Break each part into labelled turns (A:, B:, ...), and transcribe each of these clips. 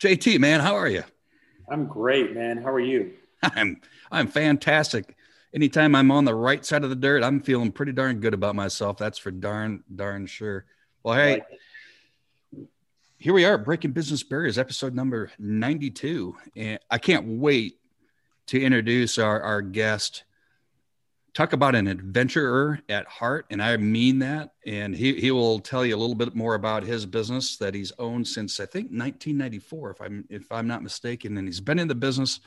A: JT, man, how are you?
B: I'm great, man. How are you?
A: I'm I'm fantastic. Anytime I'm on the right side of the dirt, I'm feeling pretty darn good about myself. That's for darn darn sure. Well, hey, here we are, breaking business barriers, episode number 92, and I can't wait to introduce our our guest talk about an adventurer at heart and i mean that. And he, he will tell you a little bit more about his business that he's owned since i think 1994 if i'm if i'm not mistaken. And he's been in the business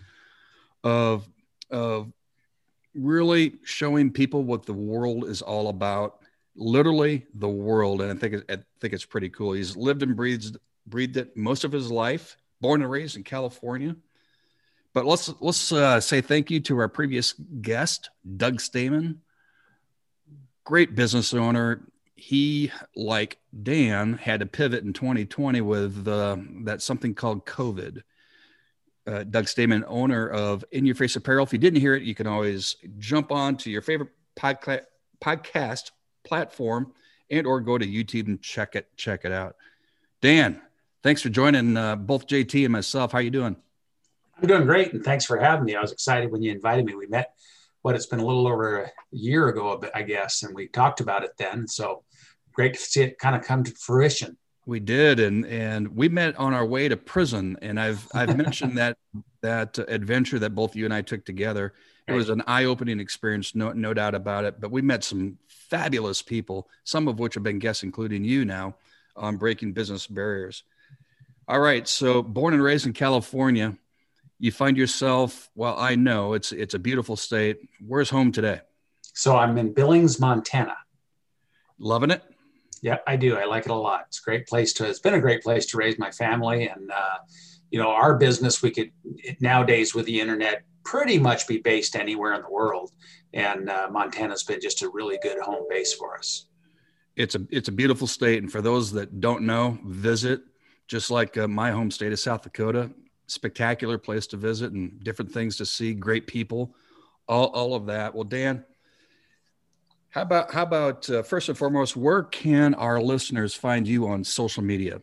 A: of of really showing people what the world is all about literally the world. And i think i think it's pretty cool. He's lived and breathed breathed it most of his life born and raised in california but let's let's uh, say thank you to our previous guest, Doug Stamen. Great business owner. He, like Dan, had to pivot in 2020 with uh, that something called COVID. Uh, Doug Stamen, owner of In Your Face Apparel. If you didn't hear it, you can always jump on to your favorite podca- podcast platform and or go to YouTube and check it check it out. Dan, thanks for joining uh, both JT and myself. How you doing?
C: I'm doing great, and thanks for having me. I was excited when you invited me. We met, what it's been a little over a year ago, I guess, and we talked about it then. So great to see it kind of come to fruition.
A: We did, and and we met on our way to prison, and I've I've mentioned that that adventure that both you and I took together. It was an eye-opening experience, no no doubt about it. But we met some fabulous people, some of which have been guests, including you now, on breaking business barriers. All right, so born and raised in California, you find yourself well i know it's it's a beautiful state. Where's home today?
C: So i'm in billings montana.
A: Loving it?
C: Yeah i do. I like it a lot. It's a great place to it's been a great place to raise my family. And uh, you know our business we could nowadays with the internet pretty much be based anywhere in the world. And uh, montana's been just a really good home base for us.
A: It's a it's a beautiful state. And for those that don't know visit just like uh, my home state of south dakota spectacular place to visit and different things to see, great people, all, all of that. Well, Dan, how about how about uh, first and foremost, where can our listeners find you on social media?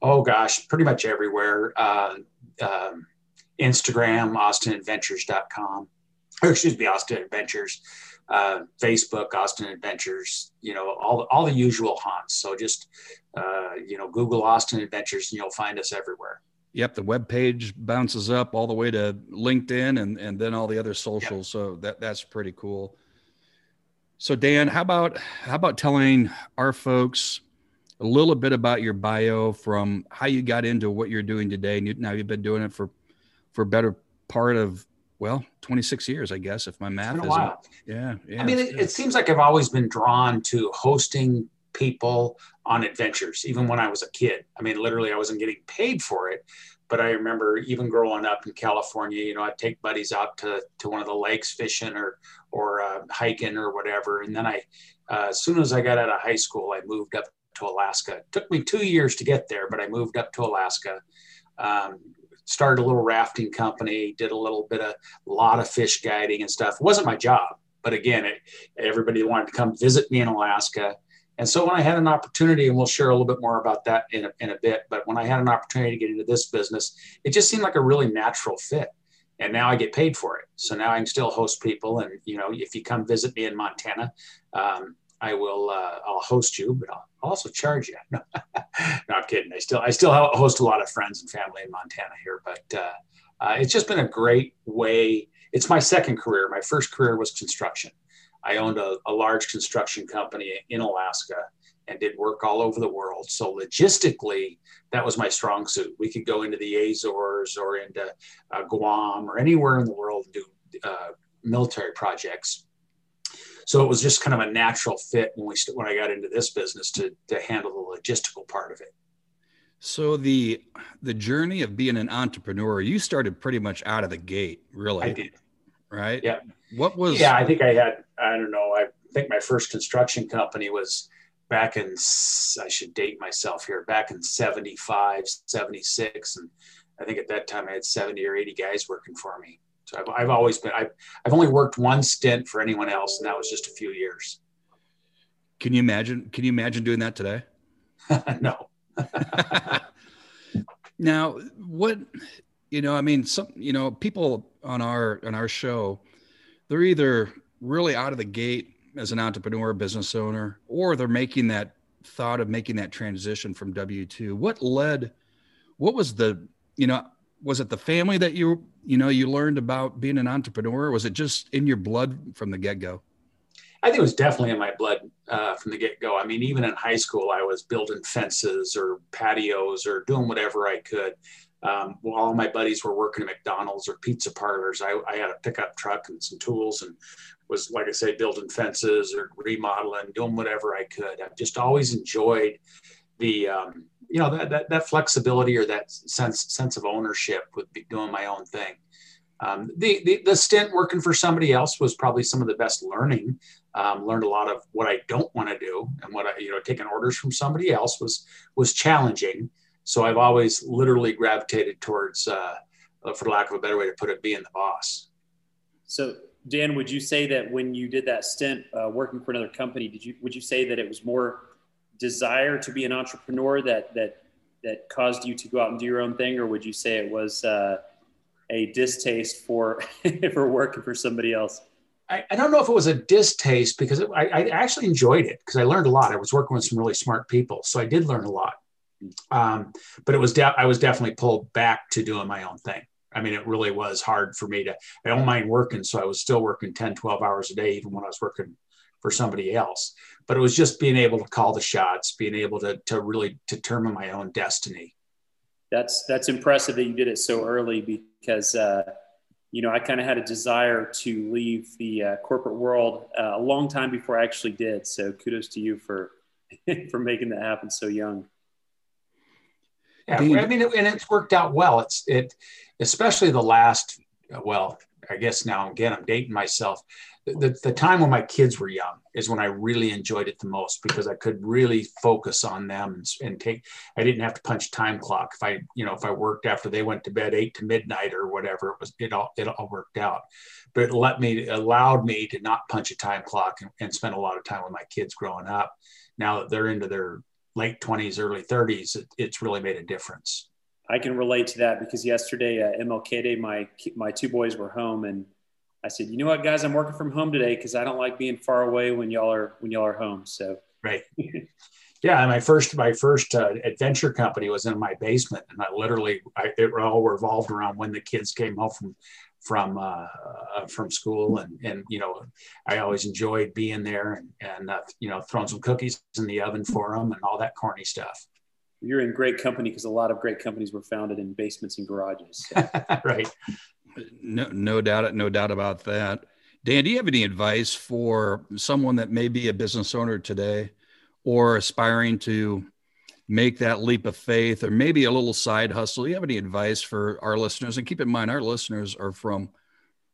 C: Oh gosh, pretty much everywhere. Uh, um, Instagram, AustinAdventures.com, or excuse me, Austin Adventures. Uh, Facebook, Austin Adventures, you know, all, all the usual haunts. So just, uh, you know, Google Austin Adventures and you'll find us everywhere.
A: Yep, the web page bounces up all the way to LinkedIn and and then all the other socials. Yep. So that that's pretty cool. So Dan, how about how about telling our folks a little bit about your bio from how you got into what you're doing today? And you, now you've been doing it for for a better part of well 26 years, I guess, if my math is
C: yeah, yeah. I mean, it, it seems like I've always been drawn to hosting people on adventures, even when I was a kid. I mean, literally, I wasn't getting paid for it. But I remember even growing up in California, you know, I'd take buddies out to, to one of the lakes fishing or or uh, hiking or whatever. And then I, uh, as soon as I got out of high school, I moved up to Alaska. It took me two years to get there, but I moved up to Alaska. Um, started a little rafting company, did a little bit of a lot of fish guiding and stuff. It wasn't my job, but again, it, everybody wanted to come visit me in Alaska. And so when I had an opportunity, and we'll share a little bit more about that in a, in a bit, but when I had an opportunity to get into this business, it just seemed like a really natural fit. And now I get paid for it. So now I can still host people. And, you know, if you come visit me in Montana, um, I will, uh, I'll host you, but I'll also charge you. no, I'm kidding. I still, I still host a lot of friends and family in Montana here, but uh, uh, it's just been a great way. It's my second career. My first career was construction. I owned a, a large construction company in Alaska and did work all over the world. So logistically, that was my strong suit. We could go into the Azores or into uh, Guam or anywhere in the world and do uh, military projects. So it was just kind of a natural fit when we st- when I got into this business to to handle the logistical part of it.
A: So the the journey of being an entrepreneur, you started pretty much out of the gate, really.
C: I did.
A: Right.
C: Yeah.
A: What was?
C: Yeah, I think I had. I don't know. I think my first construction company was back in. I should date myself here. Back in 75, 76, and I think at that time I had 70 or 80 guys working for me. So I've, I've always been. I've, I've only worked one stint for anyone else, and that was just a few years.
A: Can you imagine? Can you imagine doing that today?
C: no.
A: now, what you know, I mean, some you know, people on our on our show, they're either really out of the gate as an entrepreneur, business owner, or they're making that thought of making that transition from W two. What led? What was the you know? Was it the family that you you know you learned about being an entrepreneur? was it just in your blood from the get go?
C: I think it was definitely in my blood uh, from the get go. I mean, even in high school, I was building fences or patios or doing whatever I could. Um, while all my buddies were working at McDonald's or pizza parlors, I, I, had a pickup truck and some tools and was, like I say, building fences or remodeling, doing whatever I could. I've just always enjoyed the, um, you know, that, that, that, flexibility or that sense, sense of ownership with doing my own thing. Um, the, the, the stint working for somebody else was probably some of the best learning. Um, learned a lot of what I don't want to do, and what I, you know, taking orders from somebody else was was challenging. So I've always literally gravitated towards, uh, uh, for lack of a better way to put it, being the boss.
B: So Dan, would you say that when you did that stint uh, working for another company, did you would you say that it was more desire to be an entrepreneur that that that caused you to go out and do your own thing, or would you say it was uh, a distaste for for working for somebody else?
C: I, I, don't know if it was a distaste because it, I, I, actually enjoyed it because I learned a lot. I was working with some really smart people, so I did learn a lot. Um, but it was de- I was definitely pulled back to doing my own thing. I mean, it really was hard for me to. I don't mind working, so I was still working 10, 12 hours a day, even when I was working for somebody else. But it was just being able to call the shots, being able to to really determine my own destiny.
B: That's that's impressive that you did it so early because. Uh, you know, I kind of had a desire to leave the uh, corporate world uh, a long time before I actually did. So kudos to you for for making that happen so young.
C: Yeah, I mean, and it's worked out well. It's it, especially the last. Well, I guess now again I'm dating myself. The, the time when my kids were young is when I really enjoyed it the most because I could really focus on them and, and take. I didn't have to punch time clock. If I you know if I worked after they went to bed eight to midnight or whatever, it was it all it all worked out. But it let me allowed me to not punch a time clock and, and spend a lot of time with my kids growing up. Now that they're into their late 20s, early 30s, it, it's really made a difference.
B: I can relate to that because yesterday at MLK Day, my my two boys were home, and I said, "You know what, guys, I'm working from home today because I don't like being far away when y'all are when y'all are home." So
C: right, yeah. My first my first uh, adventure company was in my basement, and I literally I, it all revolved around when the kids came home from from uh, uh, from school, and and you know, I always enjoyed being there and and uh, you know throwing some cookies in the oven for them and all that corny stuff.
B: You're in great company because a lot of great companies were founded in basements and garages.
C: So. right.
A: No, no doubt, no doubt about that. Dan, do you have any advice for someone that may be a business owner today or aspiring to make that leap of faith or maybe a little side hustle. You have any advice for our listeners? And keep in mind, our listeners are from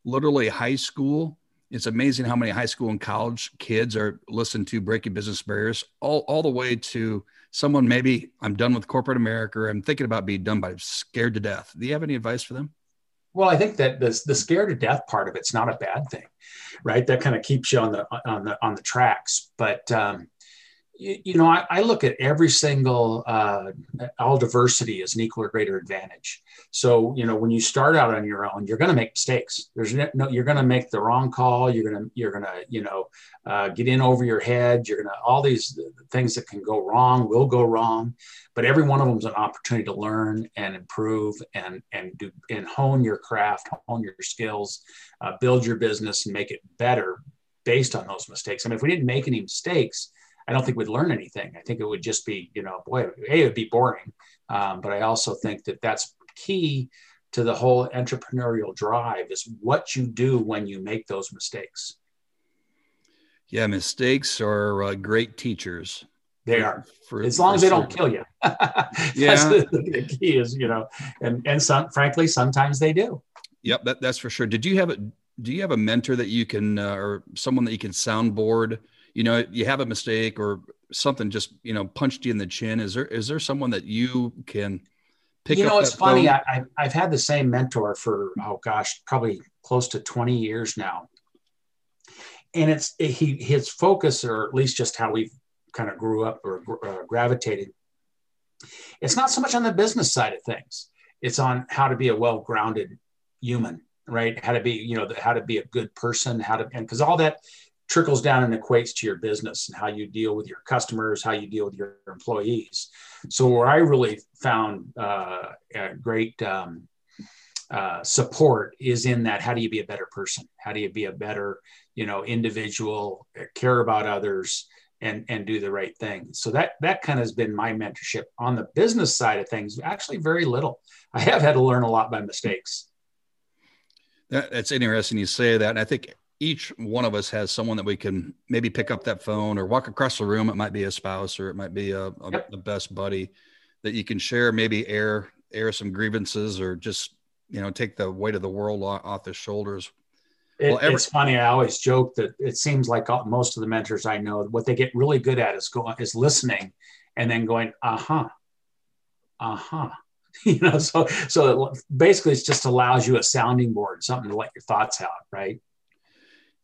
A: literally high school. It's amazing how many high school and college kids are listening to Breaking Business Barriers, all, all the way to someone maybe I'm done with corporate America. I'm thinking about being done, but I'm scared to death. Do you have any advice for them?
C: Well, I think that the, the scared to death part of it's not a bad thing, right? That kind of keeps you on the on the on the tracks. But um, you, know, I, I, look at every single, uh, all diversity as an equal or greater advantage. So, you know, when you start out on your own, you're going to make mistakes. There's no, you're going to make the wrong call. You're going to, you're going to, you know, uh, get in over your head. You're going to, all these things that can go wrong will go wrong, but every one of them is an opportunity to learn and improve and, and do, and hone your craft, hone your skills, uh, build your business and make it better based on those mistakes. I mean, if we didn't make any mistakes, I don't think we'd learn anything. I think it would just be, you know, boy, a it would be boring, um, but I also think that that's key to the whole entrepreneurial drive is what you do when you make those mistakes.
A: Yeah, mistakes are uh, great teachers.
C: They are, for, as long as they don't kill you. yeah, the, the, key is, you know, and and some, frankly, sometimes they do.
A: Yep, that, that's for sure. Did you have a do you have a mentor that you can uh, or someone that you can soundboard? You know you have a mistake or something just you know punched you in the chin. Is there is there someone that you can pick
C: you know it's funny. I, i've had the same mentor for oh gosh probably close to 20 years now. And it's he his focus or at least just how we kind of grew up or uh, gravitated it's not so much on the business side of things. It's on how to be a well-grounded human right? How to be you know how to be a good person how to and because all that trickles down and equates to your business and how you deal with your customers how you deal with your employees. So where i really found uh, great um, uh, support is in that how do you be a better person? How do you be a better you know individual care about others and and do the right thing? So that that kind of has been my mentorship. On the business side of things actually very little. I have had to learn a lot by mistakes.
A: That, that's interesting you say that and i think each one of us has someone that we can maybe pick up that phone or walk across the room it might be a spouse or it might be a, a yep. the best buddy that you can share maybe air air some grievances or just you know take the weight of the world off the shoulders
C: it, well, every- it's funny. I always joke that it seems like most of the mentors I know, what they get really good at is going is listening, and then going, uh huh, uh huh. You know, so so basically, it just allows you a sounding board, something to let your thoughts out, right?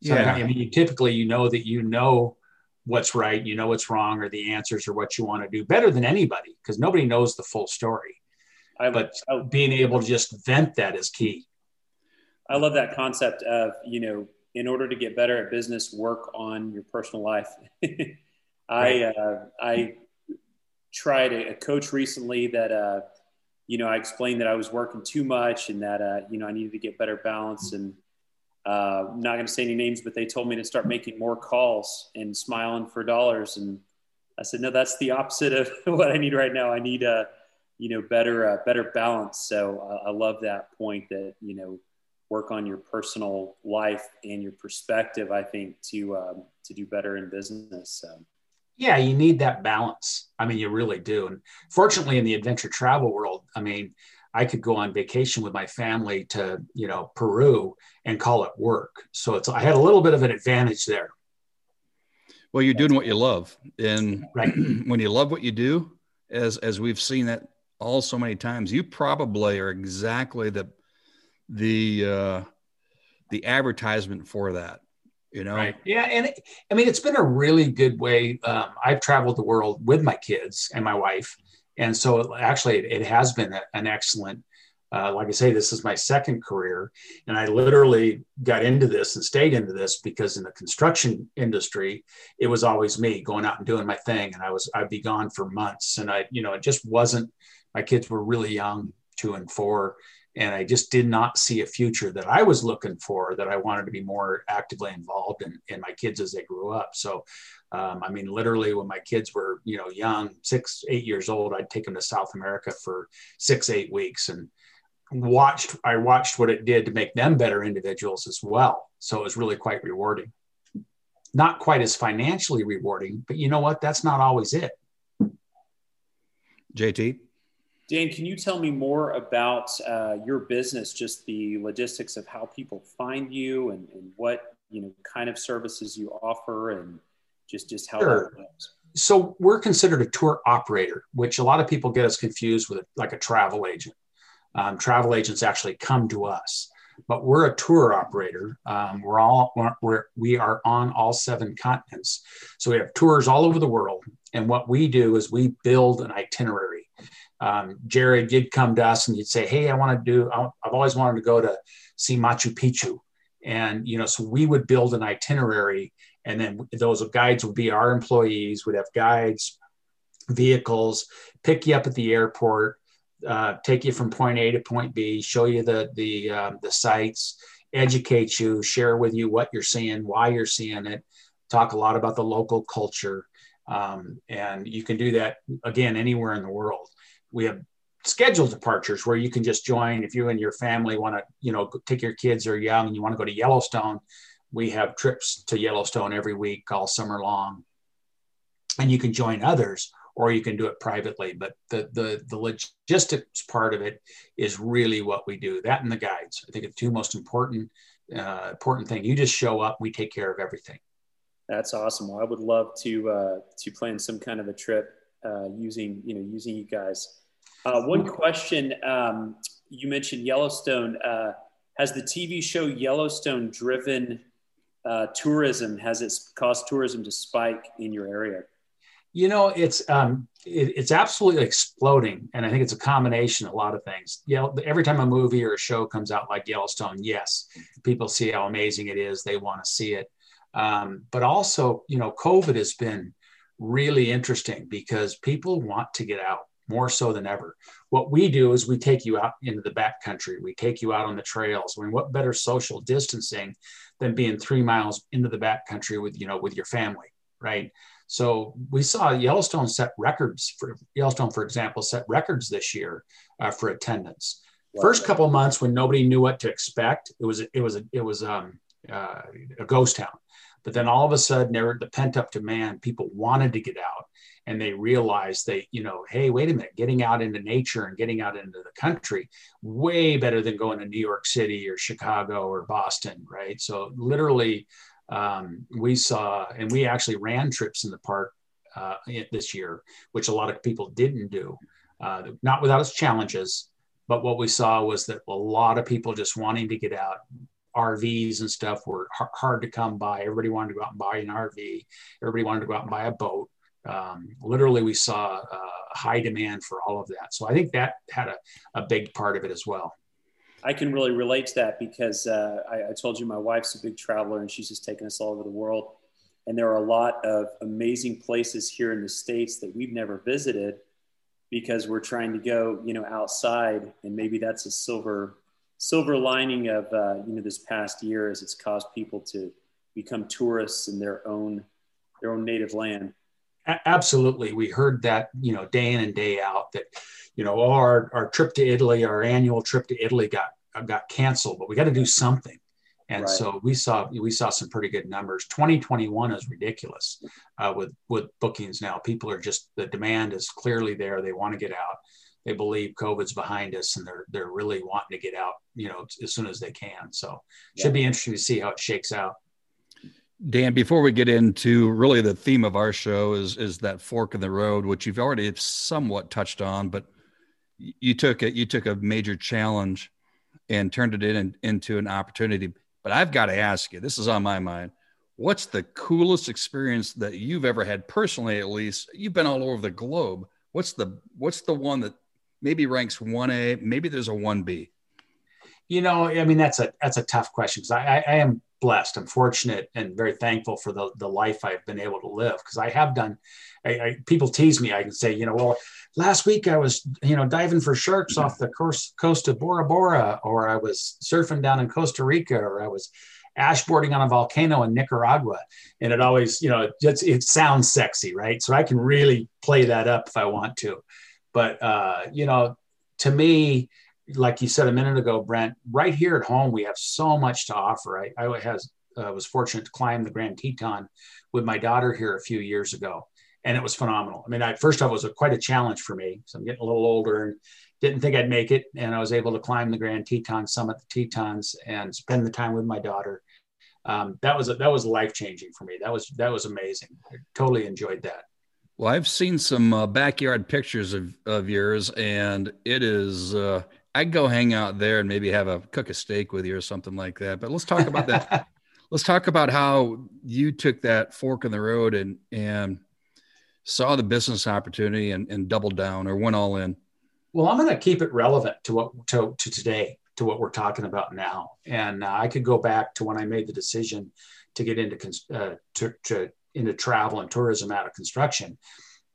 C: So, yeah. I mean, you typically you know that you know what's right, you know what's wrong, or the answers, or what you want to do better than anybody, because nobody knows the full story. I, but I, being able to just vent that is key.
B: I love that concept of, you know, in order to get better at business, work on your personal life. I, uh, I tried a, a, coach recently that, uh, you know, I explained that I was working too much and that, uh, you know, I needed to get better balance and, uh, I'm not going to say any names, but they told me to start making more calls and smiling for dollars. And I said, no, that's the opposite of what I need right now. I need a, you know, better, uh, better balance. So uh, I love that point that, you know, work on your personal life and your perspective, I think, to um, to do better in business. So.
C: Yeah, you need that balance. I mean, you really do. And fortunately, in the adventure travel world, I mean, I could go on vacation with my family to, you know, Peru and call it work. So it's I had a little bit of an advantage there.
A: Well, you're doing what you love, and right. when you love what you do, as as we've seen that all so many times, you probably are exactly the the uh, the advertisement for that. You know,
C: right? Yeah, and it, I mean, it's been a really good way. Um, I've traveled the world with my kids and my wife, and so actually, it, has been an excellent. Uh, like I say, this is my second career, and I literally got into this and stayed into this because in the construction industry, it was always me going out and doing my thing, and I was I'd be gone for months, and I, you know, it just wasn't. My kids were really young, two and four, and I just did not see a future that I was looking for. That I wanted to be more actively involved in, in my kids as they grew up. So, um, I mean, literally, when my kids were you know young, six, eight years old, I'd take them to South America for six, eight weeks, and watched. I watched what it did to make them better individuals as well. So it was really quite rewarding. Not quite as financially rewarding, but you know what? That's not always it.
A: JT.
B: Dan, can you tell me more about uh, your business, just the logistics of how people find you and, and, what you know kind of services you offer and just just how sure. that works?
C: So we're considered a tour operator, which a lot of people get us confused with like a travel agent. Um, travel agents actually come to us, but we're a tour operator. Um, we're all we're, we are on all seven continents, so we have tours all over the world. And what we do is we build an itinerary um, Jared did come to us and he'd say, "Hey, I want to do. I've always wanted to go to see Machu Picchu," and you know, so we would build an itinerary, and then those guides would be our employees. Would have guides, vehicles, pick you up at the airport, uh, take you from point A to point B, show you the the um, the sites, educate you, share with you what you're seeing, why you're seeing it, talk a lot about the local culture. Um, and you can do that again anywhere in the world we have scheduled departures where you can just join. If you and your family want to you know take your kids are young and you want to go to yellowstone we have trips to yellowstone every week all summer long. And you can join others or you can do it privately but the the, the logistics part of it is really what we do. That and the guides i think the two most important uh, important thing. You just show up we take care of everything.
B: That's awesome. Well i would love to uh, to plan some kind of a trip uh, using you know using you guys uh, one question um, you mentioned Yellowstone. Uh, has the TV show Yellowstone driven uh, tourism? Has it caused tourism to spike in your area?
C: You know, it's um, it, it's absolutely exploding, and I think it's a combination of a lot of things. Yeah, every time a movie or a show comes out like Yellowstone, yes, people see how amazing it is. They want to see it, um, but also, you know, COVID has been really interesting because people want to get out more so than ever. What we do is we take you out into the back country. We take you out on the trails. I mean, what better social distancing than being three miles into the back country with you know with your family, right? So we saw Yellowstone set records for Yellowstone, for example, set records this year uh, for attendance. Wow. First couple months when nobody knew what to expect, it was it was a, it was um, uh, a ghost town. But then all of a sudden, there the pent up demand, people wanted to get out, and they realized they, you know, hey, wait a minute, getting out into nature and getting out into the country, way better than going to New York City or Chicago or Boston, right? So literally, um, we saw, and we actually ran trips in the park uh, this year, which a lot of people didn't do, uh, not without its challenges. But what we saw was that a lot of people just wanting to get out, RVs and stuff were hard to come by. Everybody wanted to go out and buy an RV. Everybody wanted to go out and buy a boat. Um, literally, we saw a high demand for all of that. So I think that had a, a big part of it as well.
B: I can really relate to that because uh, I, I, told you my wife's a big traveler and she's just taken us all over the world. And there are a lot of amazing places here in the States that we've never visited because we're trying to go, you know, outside. And maybe that's a silver silver lining of uh, you know this past year as it's caused people to become tourists in their own their own native land.
C: Absolutely. We heard that you know day in and day out that you know our our trip to italy our annual trip to italy got got canceled but we got to do something. And right. so we saw we saw some pretty good numbers. 2021 is ridiculous uh, with with bookings now. People are just the demand is clearly there. They want to get out they believe COVID's behind us and they're they're really wanting to get out, you know, as soon as they can. So yeah. should be interesting to see how it shakes out.
A: Dan, before we get into really the theme of our show is is that fork in the road, which you've already somewhat touched on, but you took it you took a major challenge and turned it in, into an opportunity. But I've got to ask you, this is on my mind. What's the coolest experience that you've ever had personally, at least? You've been all over the globe. What's the what's the one that maybe ranks 1A, maybe there's a 1B?
C: You know, I mean, that's a that's a tough question because I, I, I, am blessed. I'm fortunate and very thankful for the, the life I've been able to live because I have done. I, I, people tease me. I can say, you know, well, last week I was, you know, diving for sharks off the coast, coast of Bora Bora, or I was surfing down in Costa Rica, or I was ashboarding on a volcano in Nicaragua. And it always, you know, it, it sounds sexy, right? So I can really play that up if I want to. But uh, you know, to me, like you said a minute ago, Brent, right here at home we have so much to offer. I, I has uh, was fortunate to climb the Grand Teton with my daughter here a few years ago, and it was phenomenal. I mean, I, first off, it was a, quite a challenge for me. So I'm getting a little older and didn't think I'd make it, and I was able to climb the Grand Teton, summit the Tetons, and spend the time with my daughter. Um, that was a, that was life changing for me. That was that was amazing. I totally enjoyed that.
A: Well, I've seen some uh, backyard pictures of, of yours, and it is. Uh, I'd go hang out there and maybe have a cook a steak with you or something like that. But let's talk about that. let's talk about how you took that fork in the road and and saw the business opportunity and, and doubled down or went all in.
C: Well, I'm going to keep it relevant to what to, to today, to what we're talking about now. And uh, I could go back to when I made the decision to get into uh, to, to into travel and tourism out of construction.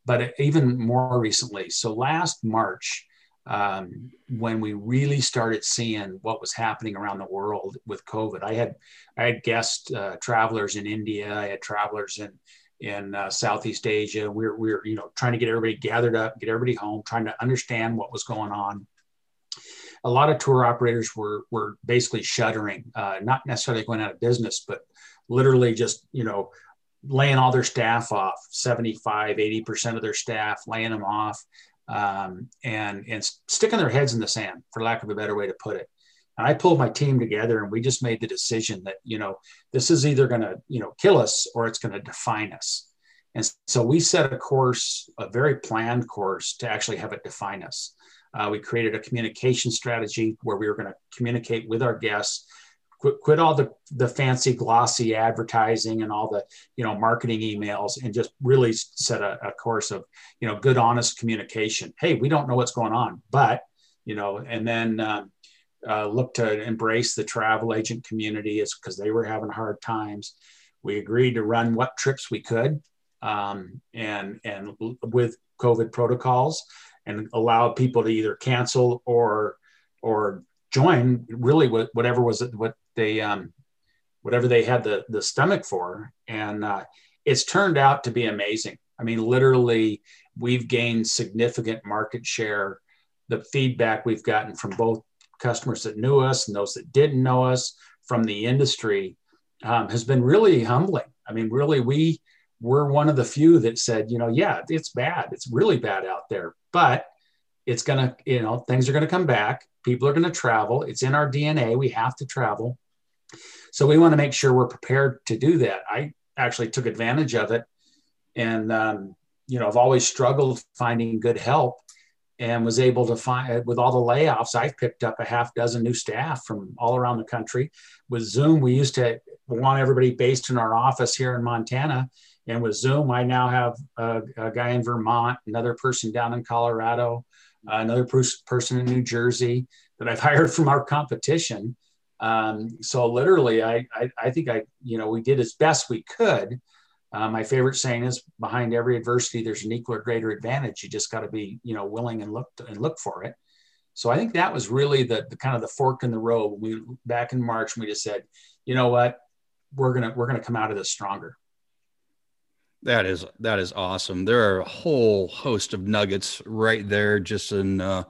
C: But even more recently, so last March, um, when we really started seeing what was happening around the world with COVID, I had I had guest uh, travelers in India, I had travelers in in uh, Southeast Asia. We we're, we we're you know trying to get everybody gathered up, get everybody home, trying to understand what was going on. A lot of tour operators were were basically shuttering, uh, not necessarily going out of business, but literally just you know laying all their staff off 75 80% of their staff laying them off um, and and sticking their heads in the sand for lack of a better way to put it. And i pulled my team together and we just made the decision that you know this is either going to you know kill us or it's going to define us. And so we set a course a very planned course to actually have it define us. Uh, we created a communication strategy where we were going to communicate with our guests quit, quit all the, the fancy glossy advertising and all the, you know, marketing emails and just really set a, a course of, you know, good, honest communication. Hey, we don't know what's going on, but, you know, and then, um, uh, look to embrace the travel agent community is because they were having hard times. We agreed to run what trips we could um, and and with COVID protocols and allow people to either cancel or or join really whatever was what they um, whatever they had the the stomach for. And uh, it's turned out to be amazing. I mean literally we've gained significant market share. The feedback we've gotten from both customers that knew us and those that didn't know us from the industry um, has been really humbling. I mean really we we're one of the few that said, you know, yeah, it's bad. It's really bad out there, but it's going to, you know, things are going to come back. People are going to travel. It's in our DNA. We have to travel. So we want to make sure we're prepared to do that. I actually took advantage of it. And, um, you know, I've always struggled finding good help and was able to find, with all the layoffs, I've picked up a half dozen new staff from all around the country. With Zoom, we used to want everybody based in our office here in Montana and with Zoom, I now have a, a guy in Vermont, another person down in Colorado, uh, another pers- person in New Jersey that I've hired from our competition. Um, so literally, I, I, I think I you know we did as best we could. Uh, my favorite saying is, "Behind every adversity, there's an equal or greater advantage. You just got to be you know willing and look to, and look for it." So I think that was really the, the kind of the fork in the road. We back in March, we just said, you know what, we're gonna we're gonna come out of this stronger.
A: That is that is awesome. There are a whole host of nuggets right there, just in uh,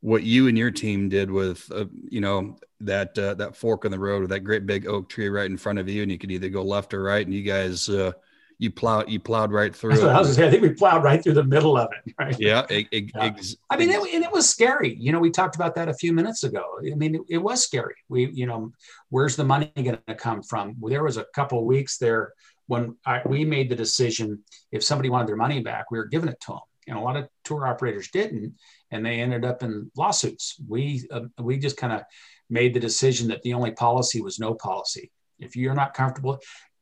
A: what you and your team did with, uh, you know, that uh, that fork in the road with that great big oak tree right in front of you, and you could either go left or right, and you guys uh, you plowed you plowed right through.
C: That's what I was saying. I think we plowed right through the middle of it. Right.
A: Yeah. It, it, yeah. Ex-
C: I mean, it, and it was scary. You know, we talked about that a few minutes ago. I mean, it, it was scary. We, you know, where's the money going to come from? There was a couple weeks there when I, we made the decision, if somebody wanted their money back, we were giving it to them. And a lot of tour operators didn't, and they ended up in lawsuits. We uh, we just kind of made the decision that the only policy was no policy. If you're not comfortable,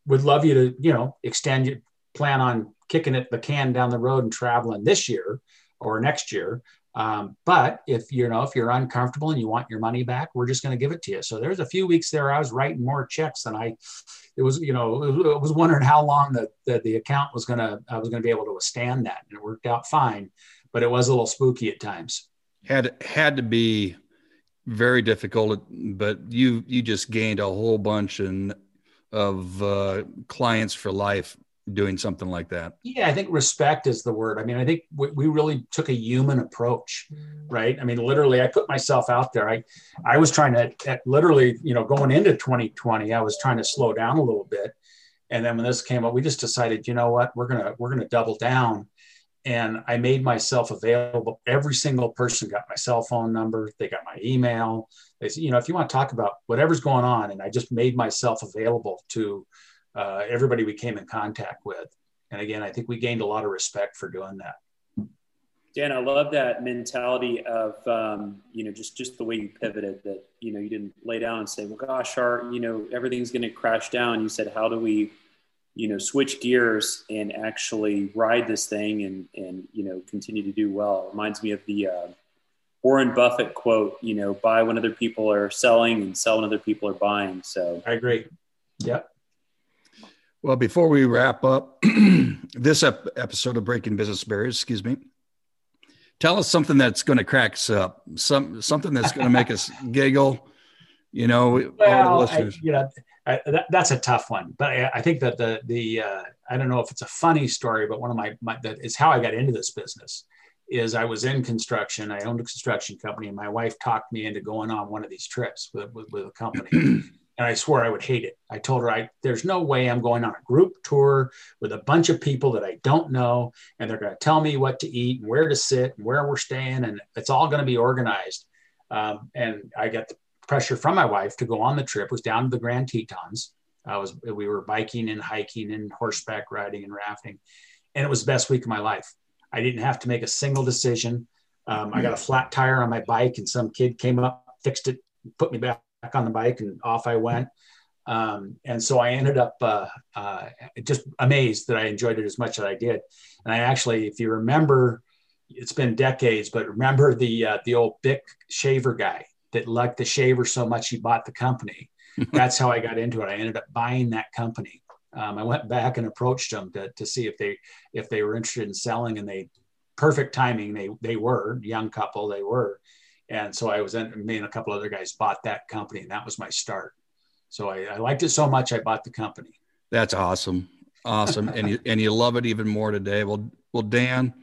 C: would love you to you know extend your plan on kicking it the can down the road and traveling this year or next year. Um, but if you know if you're uncomfortable and you want your money back, we're just going to give it to you. So there's a few weeks there I was writing more checks than I. It was you know it was wondering how long the the, the account was going to I was going to be able to withstand that, and it worked out fine. But it was a little spooky at times.
A: Had had to be very difficult, but you you just gained a whole bunch and of uh, clients for life doing something like that?
C: Yeah, I think respect is the word. I mean, I think we, we really took a human approach, right? I mean, literally, I put myself out there. I, I was trying to literally, you know, going into 2020, I was trying to slow down a little bit. And then when this came up, we just decided, you know what, we're gonna we're gonna double down. And I made myself available. Every single person got my cell phone number. They got my email. They said, you know, if you want to talk about whatever's going on, and I just made myself available to uh, everybody we came in contact with. And again, I think we gained a lot of respect for doing that.
B: Dan, I love that mentality of um, you know just just the way you pivoted. That you know you didn't lay down and say, "Well, gosh, our you know everything's going to crash down." You said, "How do we, you know, switch gears and actually ride this thing and and you know continue to do well?" It reminds me of the uh, Warren Buffett quote. You know, buy when other people are selling and sell when other people are buying. So
C: I agree. Yep.
A: Well, before we wrap up this ep- episode of Breaking Business Barriers, excuse me, tell us something that's going to crack us up, some something that's going to make us giggle. You know,
C: well, I, you know, I, that, that's a tough one, but I, I, think that the the uh, I don't know if it's a funny story, but one of my, my that is how I got into this business. Is I was in construction. I owned a construction company, and my wife talked me into going on one of these trips with, with, with a company. and I swore I would hate it. I told her, I, there's no way I'm going on a group tour with a bunch of people that I don't know, and they're going to tell me what to eat and where to sit and where we're staying, and it's all going to be organized. Um, and I got the pressure from my wife to go on the trip. It was down to the Grand Tetons. I was we were biking and hiking and horseback riding and rafting, and it was the best week of my life. I didn't have to make a single decision. Um, I got a flat tire on my bike, and some kid came up, fixed it, put me back on the bike and off I went. Um, and so I ended up uh, uh, just amazed that I enjoyed it as much as I did. And I actually, if you remember, it's been decades, but remember the uh, the old Bic shaver guy that liked the shaver so much he bought the company. That's how I got into it. I ended up buying that company. Um, I went back and approached them to, to see if they if they were interested in selling, and they perfect timing. They they were young couple. They were, and so I was in. Me and a couple other guys bought that company, and that was my start. So I, I liked it so much, I bought the company.
A: That's awesome, awesome, and you and you love it even more today. Well, well, Dan,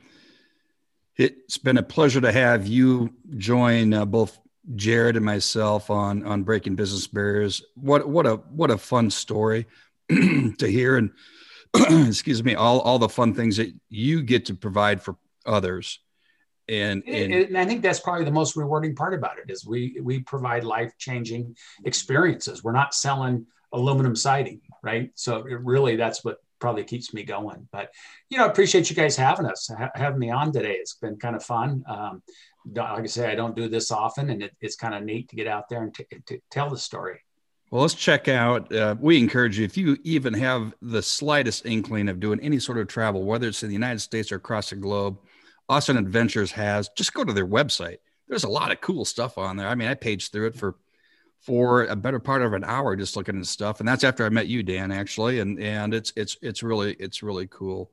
A: it's been a pleasure to have you join uh, both Jared and myself on on breaking business barriers. What what a what a fun story to hear, and excuse me, all all the fun things that you get to provide for others and, and,
C: and, I think that's probably the most rewarding part about it is we we provide life changing experiences. We're not selling aluminum siding, right? So really, that's what probably keeps me going. But you know, appreciate you guys having us, ha- having me on today. It's been kind of fun. Um, like I say, I don't do this often, and it, it's kind of neat to get out there and t- to tell the story.
A: Well, let's check out. Uh, we encourage you if you even have the slightest inkling of doing any sort of travel, whether it's in the United States or across the globe Austin Adventures has, just go to their website. There's a lot of cool stuff on there. I mean, I paged through it for for a better part of an hour just looking at stuff, and that's after I met you, Dan, actually, and and it's it's it's really it's really cool.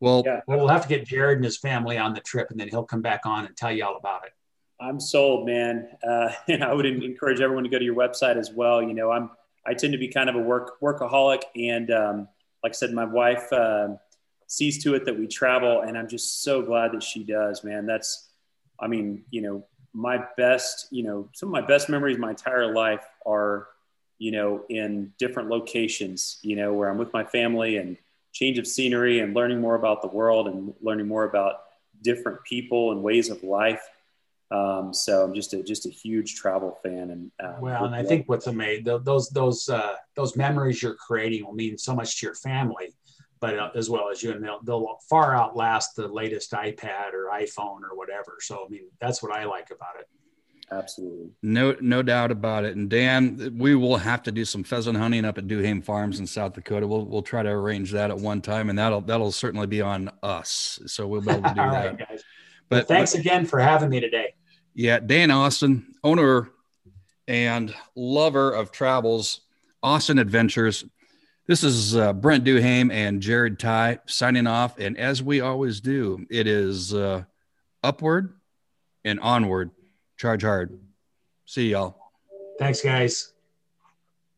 A: Well,
C: yeah. well, we'll have to get Jared and his family on the trip, and then he'll come back on and tell you all about it.
B: I'm sold, man, uh, and I would encourage everyone to go to your website as well. You know, I'm I tend to be kind of a work workaholic, and um, like I said, my wife. Uh, sees to it that we travel. And I'm just so glad that she does, man. That's, I mean, you know, my best, you know, some of my best memories my entire life are, you know, in different locations, you know, where I'm with my family and change of scenery and learning more about the world and learning more about different people and ways of life. Um, so I'm just a just a huge travel fan, and
C: uh, well, and I think what's amazing those those uh, those memories you're creating will mean so much to your family but as well as you, and they'll, they'll far outlast the latest iPad or iPhone or whatever. So, I mean, that's what I like about it.
B: Absolutely.
A: No, no doubt about it. And Dan, we will have to do some pheasant hunting up at Duhame Farms in South Dakota. We'll, we'll try to arrange that at one time and that'll, that'll certainly be on us. So we'll be able to do that.
C: guys. But well, thanks but, again for having me today.
A: Yeah. Dan Austin, owner and lover of travels, Austin Adventures. This is uh, Brent Duhame and Jared Ty signing off. And as we always do, it is uh, upward and onward. Charge hard. See y'all.
C: Thanks, guys.